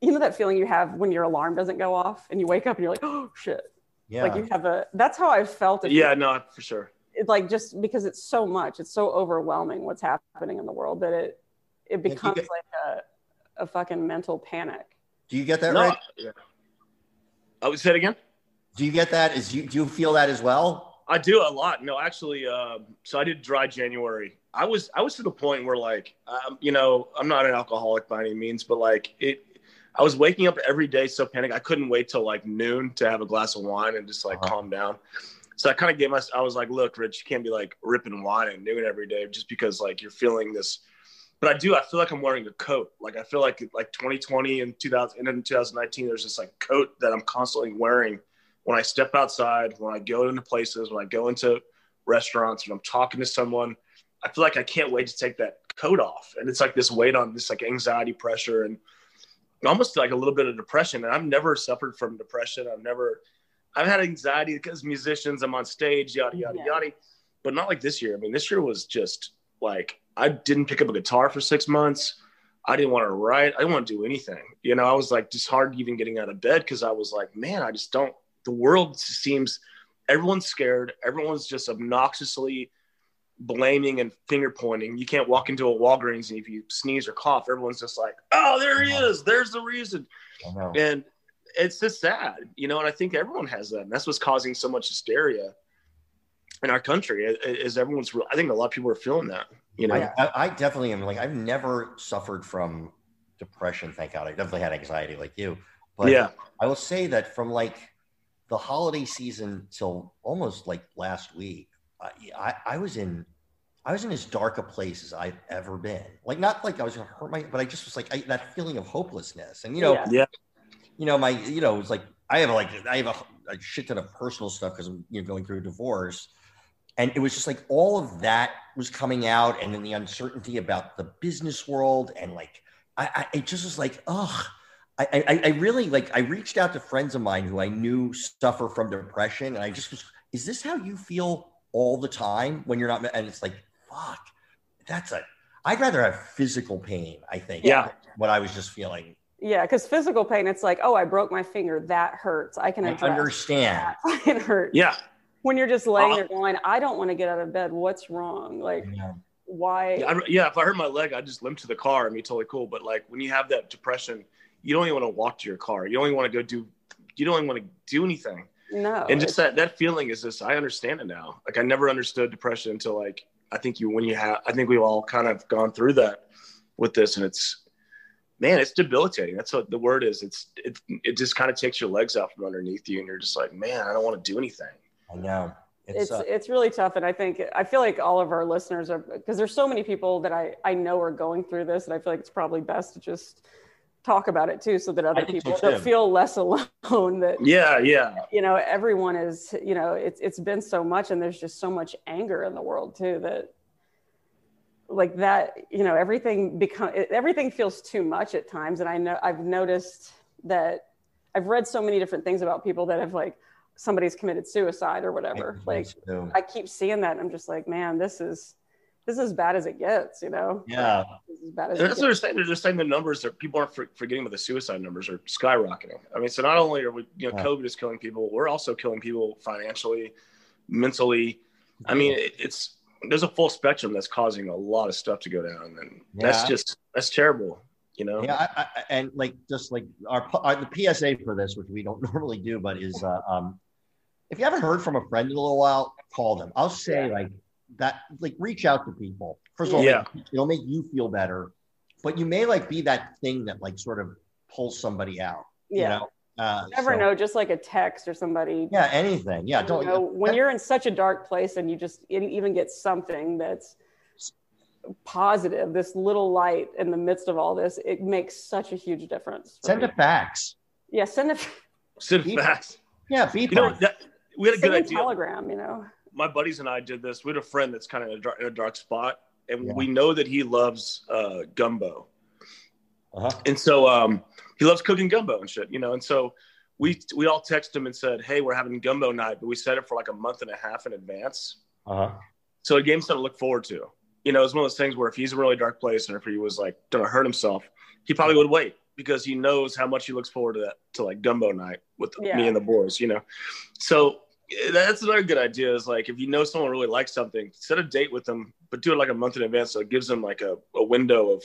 you know that feeling you have when your alarm doesn't go off and you wake up and you're like oh shit Yeah. like you have a that's how i felt it Yeah, no, for sure. it, like just because it's so much it's so overwhelming what's happening in the world that it it becomes get- like a, a fucking mental panic do you get that, No, Rick? yeah. I would say it again. Do you get that? Is you do you feel that as well? I do a lot. No, actually, um, so I did dry January. I was I was to the point where like, um, you know, I'm not an alcoholic by any means, but like it, I was waking up every day so panicked. I couldn't wait till like noon to have a glass of wine and just like Uh-huh. calm down. So I kind of gave myself. I was like, look, Rich, you can't be like ripping wine at noon every day just because like you're feeling this. But I do. I feel like I'm wearing a coat. Like I feel like like 2020 and 2000 and in 2019, there's this like coat that I'm constantly wearing when I step outside, when I go into places, when I go into restaurants, when I'm talking to someone, I feel like I can't wait to take that coat off. And it's like this weight on this like anxiety pressure and almost like a little bit of depression. And I've never suffered from depression. I've never, I've had anxiety because musicians, I'm on stage, yada, yada, Yeah. yada. But not like this year. I mean, this year was just like, I didn't pick up a guitar for six months. I didn't want to write. I didn't want to do anything. You know, I was like just hard even getting out of bed because I was like, man, I just don't. The world seems everyone's scared. Everyone's just obnoxiously blaming and finger pointing. You can't walk into a Walgreens and if you sneeze or cough, everyone's just like, oh, there he is. There's the reason. And it's just sad, you know. And I think everyone has that. And that's what's causing so much hysteria in our country. Is everyone's? real I think a lot of people are feeling that. You know. Oh, I, I, I definitely am like I've never suffered from depression, thank God. I definitely had anxiety like you. But yeah. I will say that from like the holiday season till almost like last week, I, I, I was in I was in as dark a place as I've ever been. Like not like I was gonna hurt my, but I just was like I, that feeling of hopelessness. And you know, Yeah. You know my, you know, it's like I have like I have a, a shit ton of personal stuff because I'm you know going through a divorce, and it was just like all of that was coming out, and then the uncertainty about the business world, and like I, I it just was like ugh. I, I, I really like I reached out to friends of mine who I knew suffer from depression, and I just was, is this how you feel all the time when you're not? And it's like, fuck, that's a. I'd rather have physical pain. I think. Yeah. What I was just feeling. Yeah, because physical pain, it's like, oh, I broke my finger. That hurts. I can I address understand. that. fucking hurt. Yeah. When you're just laying Uh, there going, I don't want to get out of bed. What's wrong? Like, Yeah. why? Yeah, I, yeah, if I hurt my leg, I just limp to the car and be totally cool. But like when you have that depression, you don't even want to walk to your car. You don't even want to go do. You don't even want to do anything. No. and just that that feeling is just. I understand it now. Like I never understood depression until like I think you when you have. I think we've all kind of gone through that with this, and it's man, it's debilitating. That's what the word is. It's it it just kind of takes your legs out from underneath you, and you're just like, man, I don't want to do anything. I know. It's, it's uh, it's really tough and i think i feel like all of our listeners are because there's so many people that i i know are going through this and i feel like it's probably best to just talk about it too so that other so people don't feel less alone that Yeah, yeah, you know everyone is you know it's it's been so much and there's just so much anger in the world too that like that you know everything become everything feels too much at times and i know i've noticed that i've read so many different things about people that have like somebody's committed suicide or whatever. Like so- i keep seeing that and i'm just like man this is this is as bad as it gets you know yeah. this is as bad as And it that's what they're saying. They're just saying the numbers that people aren't forgetting, but the suicide numbers are skyrocketing. I mean, so not only are we, you know, Yeah. COVID is killing people, we're also killing people financially, mentally. I mean, it, it's there's a full spectrum that's causing a lot of stuff to go down, and that's just that's terrible. You know? Yeah, I, I, and like just like our, our the PSA for this, which we don't normally do, but is uh, um, if you haven't heard from a friend in a little while, call them. I'll say Yeah. like that, like reach out to people. First of all, Yeah. make- it'll make you feel better, but you may like be that thing that like sort of pulls somebody out. yeah You know? Uh, you never so- know just like a text or somebody Yeah, anything. Yeah, don't. know, when you're in such a dark place and you just even get something that's positive this little light in the midst of all this it makes such a huge difference send me. a fax. yeah send a Sit People- facts. Yeah, be You know, that, we had a send good idea. telegram you know My buddies and I did this. We had a friend that's kind of in a dark, in a dark spot, and Yeah. we know that he loves uh, gumbo. uh-huh. and so um, he loves cooking gumbo and shit, you know. And so we we all texted him and said, "Hey, we're having gumbo night," but we set it for like a month and a half in advance. Uh huh. So a game something to look forward to. You know, it's one of those things where if he's in a really dark place and if he was like gonna hurt himself, he probably would wait because he knows how much he looks forward to that to like gumbo night with Yeah. me and the boys. You know, so that's another good idea. Is like if you know someone really likes something, set a date with them, but do it like a month in advance, so it gives them like a, a window of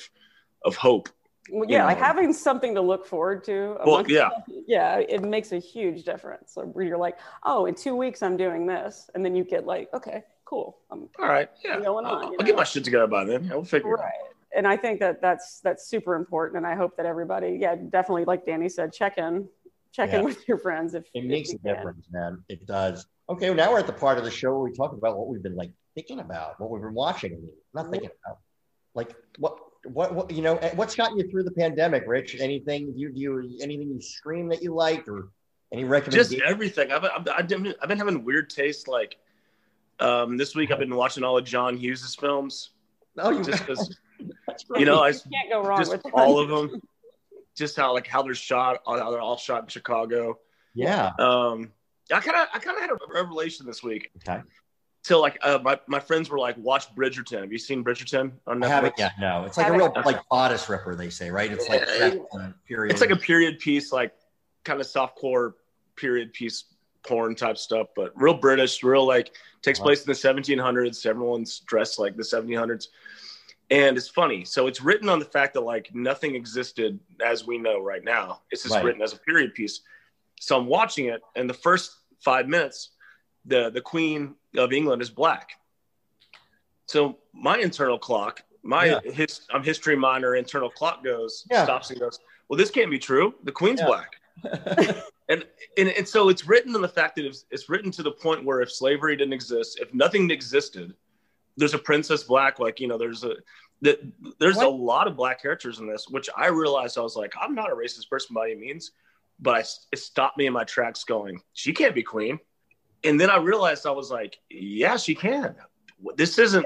of hope. Well, you yeah, like having something to look forward to. Well, yeah. yeah, it makes a huge difference. So where you're like, oh, in two weeks I'm doing this, and then you get like, okay, cool, I'm All right, yeah, Going on, I'll, I'll get my shit together by then. Yeah, we'll figure it out. right. And I think that that's that's super important, and I hope that everybody, yeah, definitely, like Danny said, check in, check Yeah. in with your friends if It if makes you a can. difference, man. It does. Okay, well, now we're at the part of the show where we talk about what we've been like thinking about, what we've been watching. I mean, not thinking about, like what, what, what, you know, eh, what's gotten you through the pandemic, Rich? Anything you, do you, anything you stream that you liked, or any Just everything. I've, I've, I've been I've been having weird taste. Like um, this week, I've been watching all of John Hughes' films. oh, you, Just because that's you know, I you can't go wrong just with all of them. Just how like how they're shot, how they're all shot in Chicago. yeah. Um, I kind of I kind of had a revelation this week. Okay. So like uh, my my friends were like, watch Bridgerton. Have you seen Bridgerton on I Netflix? haven't yet. No, it's like a real like bodice ripper. They say, right? It's like Yeah. that, uh, period. It's like a period piece, like kind of softcore period piece porn type stuff, but real British, real like takes place in the 1700s. Everyone's dressed like the 1700s, and it's funny. So it's written on the fact that like nothing existed as we know right now. It's just Right. written as a period piece. So I'm watching it, and the first five minutes, the the Queen of England is black. So my internal clock, my Yeah. his, I'm history minor internal clock goes Yeah. stops and goes. Well, this can't be true. The Queen's Yeah. black and, and and so it's written on the fact that it's, it's written to the point where if slavery didn't exist, if nothing existed, there's a princess black. Like you know, there's a that there's a lot of black characters in this, which I realized I was like, I'm not a racist person by any means, but I, it stopped me in my tracks, going, she can't be queen. And then I realized I was like, yeah, she can. This isn't.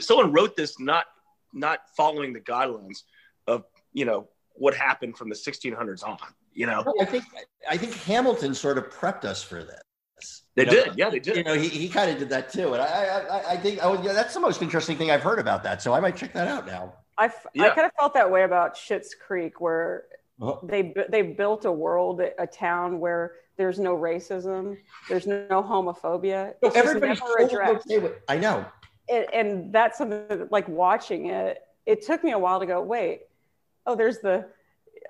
Someone wrote this not not following the guidelines of you know what happened from the 1600s on. You know, I think I think Hamilton sort of prepped us for this. They You know, did. Yeah, they did. You know, he, he kind of did that too, and I I, I- I think oh yeah, that's the most interesting thing I've heard about that. So I might check that out now. I, f- I Yeah. kind of felt that way about Schitt's Creek, where Oh, they they built a world, a town where there's no racism, there's no homophobia. It's Everybody's never addressed. okay with. I know. and, and that's something that, like watching it it took me a while to go wait oh there's the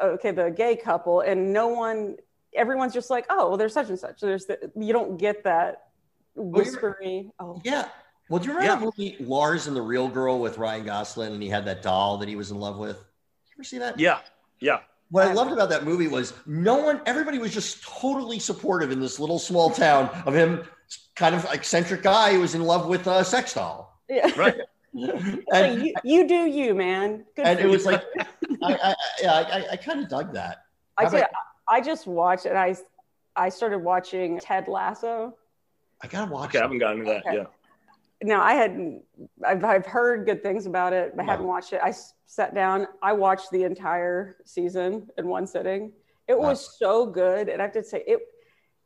okay the gay couple and no one everyone's just like oh well there's such and such there's the, you don't get that you're- whispery oh Yeah. Well, do you remember the movie Lars and the Real Girl with Ryan Gosling, and he had that doll that he was in love with? You ever see that? Yeah, yeah. What I loved about that movie was no one, everybody was just totally supportive in this little small town of him, kind of eccentric guy who was in love with a sex doll. yeah Right. Like, and, you, you do you man Good and for it you. was like, I, I, yeah, I, I, I kind of dug that. I, How tell you, about- I just watched and I I started watching Ted Lasso I gotta watch. Okay, I haven't gotten to that. Okay. Yeah. now I hadn't I've, I've heard good things about it but Yeah. hadn't watched it I s- sat down I watched the entire season in one sitting it Wow. was so good and I have to say it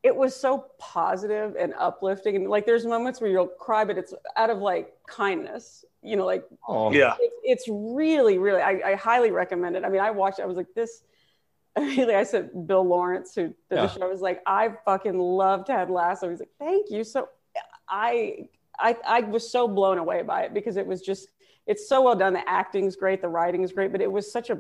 it was so positive and uplifting and like there's moments where you'll cry but it's out of like kindness you know like Oh, Yeah. it's, it's really really I, I highly recommend it i mean i watched i was like this immediately i said bill lawrence who did Yeah. the show. I was like i fucking love ted lasso. He's like thank you. So i i i was so blown away by it because it was just it's so well done. The acting's great. The writing is great. But it was such a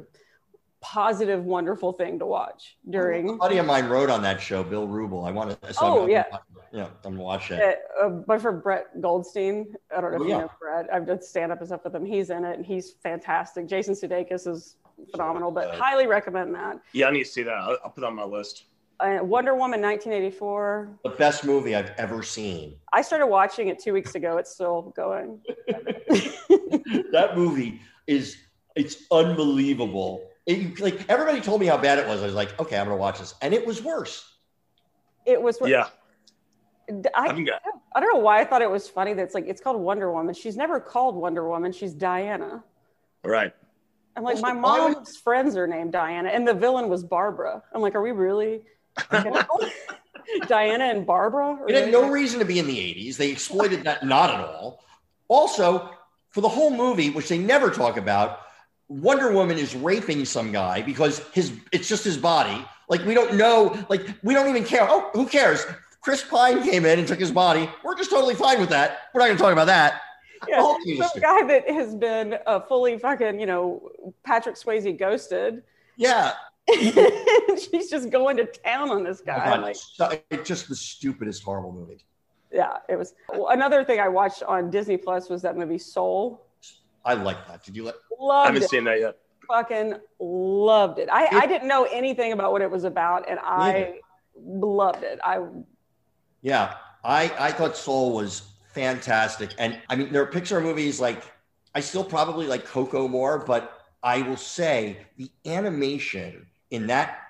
positive wonderful thing to watch during. A during buddy of mine wrote on that show, Bill Wrubel. I want to. So Oh, I'm, yeah. yeah. I'm gonna watch it. uh, uh, my friend Brett Goldstein. I don't know if Oh, you yeah. know Brett. I've done stand up and stuff with him. He's in it and he's fantastic. Jason Sudeikis is phenomenal, but Uh, highly recommend that. Yeah, I need to see that. I'll, I'll put it on my list. Uh, Wonder Woman 1984. The best movie I've ever seen. I started watching it two weeks ago. It's still going. that movie is it's unbelievable. It, like everybody told me how bad it was. I was like, okay, I'm gonna watch this, and it was worse. It was. Yeah, I I, haven't got. I don't know why I thought it was funny that it's like it's called Wonder Woman. She's never called Wonder Woman. She's Diana. Right. I'm like, Also, my why would- mom's friends are named Diana, and the villain was Barbara. I'm like, are we really? Diana and Barbara. or It had no reason to be in the 80s. They exploited that not at all. Also, for the whole movie, which they never talk about, Wonder Woman is raping some guy because his it's just his body. Like we don't know, like we don't even care. Oh, who cares? Chris Pine came in and took his body. We're just totally fine with that. We're not going to talk about that. Yeah, Oh, some guy that has been uh, fully fucking, you know, Patrick Swayze ghosted. Yeah. She's just going to town on this guy. God, Like, so- it's just the stupidest, horrible movie. yeah, it was. Well, another thing I watched on Disney Plus was that movie Soul. I like that. Did you let? I Loved haven't it. seen that yet. Fucking loved it. I, I didn't know anything about what it was about, and I loved it. I Yeah, I I thought Soul was fantastic, and I mean there are Pixar movies like I still probably like Coco more, but I will say the animation in that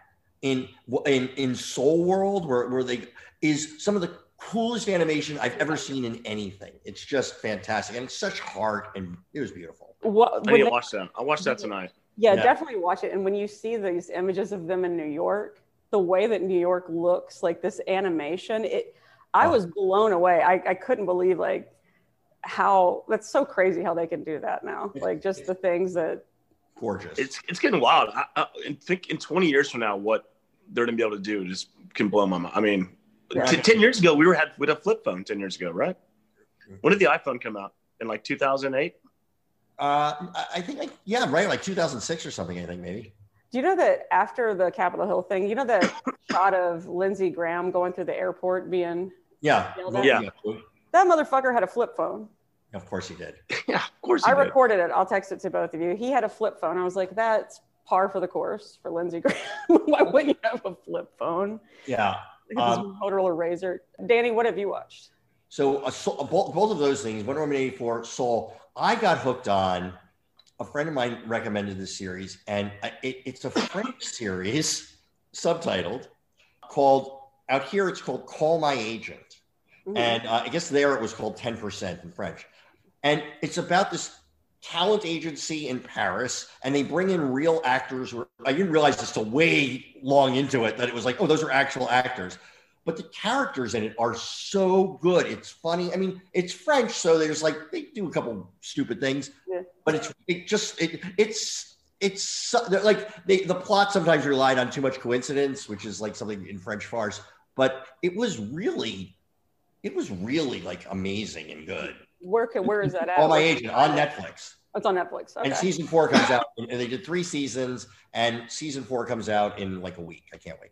in in in Soul World where where they is some of the coolest animation I've ever seen in anything. It's just fantastic, and it's such heart, and it was beautiful. what I when need to watch that. I'll watch that tonight. yeah, Yeah. definitely watch it. And when you see these images of them in New York, the way that New York looks, like this animation, it I Oh. was blown away. I, I couldn't believe like how that's so crazy how they can do that now. Like just the things that Gorgeous. It's it's getting wild. I, I think in 20 years from now, what they're gonna be able to do just can blow my mind. I mean, Yeah. t- 10 years ago, we were had with a flip phone. 10 years ago, right? When did the iPhone come out? In like 2008. uh, I- I think like yeah, right, like 2006 or something. I think maybe. Do you know that after the Capitol Hill thing, you know that shot of Lindsey Graham going through the airport being Yeah. Yeah. Yeah. that motherfucker had a flip phone. Of course he did. yeah, of course. He I did. recorded it. I'll text it to both of you. He had a flip phone. I was like, that's par for the course for Lindsey Graham. Why wouldn't you have a flip phone? Yeah. Um, Motorola Razor. Danny, what have you watched? So uh, so- uh, both, both of those things, Wonder Woman 84, Soul, I got hooked on. A friend of mine recommended this series, and I- it, it's a French series subtitled called, out here it's called Call My Agent. Mhm. And uh, I guess there it was called 10% in French. And it's about this talent agency in Paris, and they bring in real actors. I didn't realize this till way long into it that it was like, oh, those are actual actors. But the characters in it are so good. It's funny. I mean, it's French, so there's like they do a couple stupid things, Yeah. but it's it just it it's it's they're like they, the plot sometimes relied on too much coincidence, which is like something in French farce. But it was really, it was really like amazing and good. Where can where is that at? All my agent on Netflix. It's on Netflix. Okay. And season four comes out, and they did three seasons, and season four comes out in like a week. I can't wait.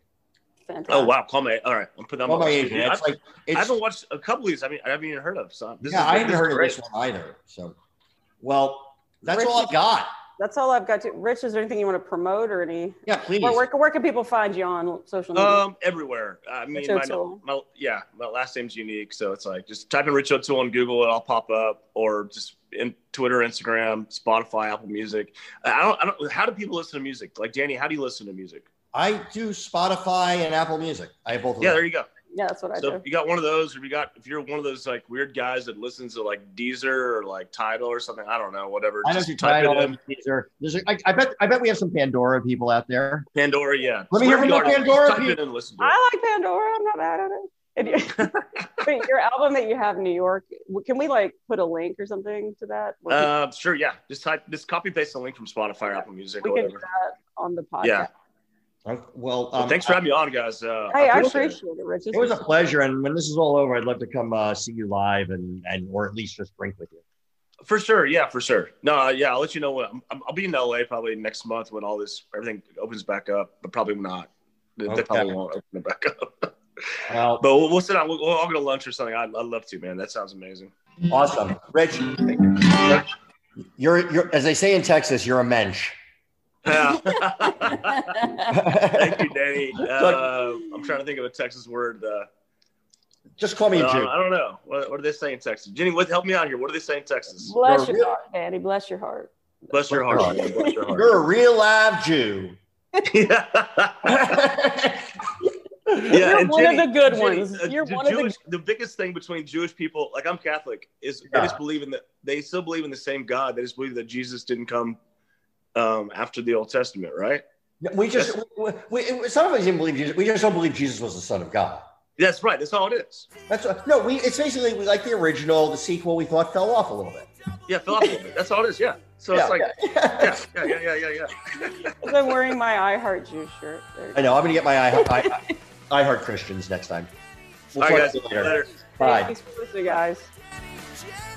Fantastic. Oh wow, call me. All right, I'm putting that. All on my list. agent. I, It's like I haven't watched a couple of these. I mean, I haven't even heard of. So this yeah, is, I haven't this is heard of great. this one either. So, well, that's Rich- all I've got. That's all I've got to. Rich, is there anything you want to promote or any? Yeah, please. Where, where, where can people find you on social media? Um, everywhere. I mean, Rich my, O'Toole. my yeah, my last name's unique, so it's like just type in Rich O'Toole on Google, it'll pop up, or just in Twitter, Instagram, Spotify, Apple Music. I don't, I don't. How do people listen to music? Like Danny, how do you listen to music? I do Spotify and Apple Music. I have both of Yeah, them. there you go. Yeah, that's what I So do. if you got one of those, or if you got, if you're one of those like weird guys that listens to like Deezer or like Tidal or something, I don't know, whatever. I just type tried all it in. of these are- there's a- I, I bet I bet we have some Pandora people out there. Pandora, yeah. Let me hear from Wherever the you are, Pandora Type it people. in and listen to it. I like Pandora. I'm not mad at it. And you- but your album that you have in New York, can we like put a link or something to that? Uh, sure, yeah. Just type, just copy paste the link from Spotify or Apple Music we or can do whatever. that on the podcast. Yeah. Well, Well, um, thanks for having me on, guys. Uh, Hey, I appreciate it. appreciate it, Rich. It was a pleasure, and when this is all over, I'd love to come uh, see you live and and or at least just drink with you. For sure, yeah, for sure. No, uh, yeah, I'll let you know when I'm, I'll be in LA probably next month when all this everything opens back up, but probably not. They, they Okay. probably won't open it back up. Well, but we'll, we'll sit down. We'll, we'll all go to lunch or something. I'd, I'd love to, man. That sounds amazing. awesome, Rich. You're you're as they say in Texas, you're a mensch. Yeah. Thank you, Danny. Uh, I'm trying to think of a Texas word. Uh, Just call me a uh, Jew. I don't know. What, what do they say in Texas? Jenny, what, help me out here. What do they say in Texas? Bless You're your a heart, Danny. Bless your heart. Bless your heart. Bless your heart. You're a real live Jew. yeah. You're and one Jenny- of the good Jenny, ones. uh, You're the one of the Jewish, the biggest thing between Jewish people, like I'm Catholic, is they just believe in that they still believe in the same God. They just believe that Jesus didn't come um, after the Old Testament, right? We just we, we, some of us didn't believe Jesus. We just don't believe Jesus was the Son of God. That's right. That's all it is. That's what, no. We it's basically we like the original. The sequel we thought fell off a little bit. Yeah, fell off a little bit. That's all it is. Yeah. So yeah, it's like, yeah. yeah, yeah, yeah, yeah, yeah, yeah. I'm wearing my I Heart Jew shirt. I know. I'm gonna get my I, I, I heart Christians next time. We'll All talk right, to guys. you later. Later. Bye. Thanks for listening, guys. Jenny, Jenny.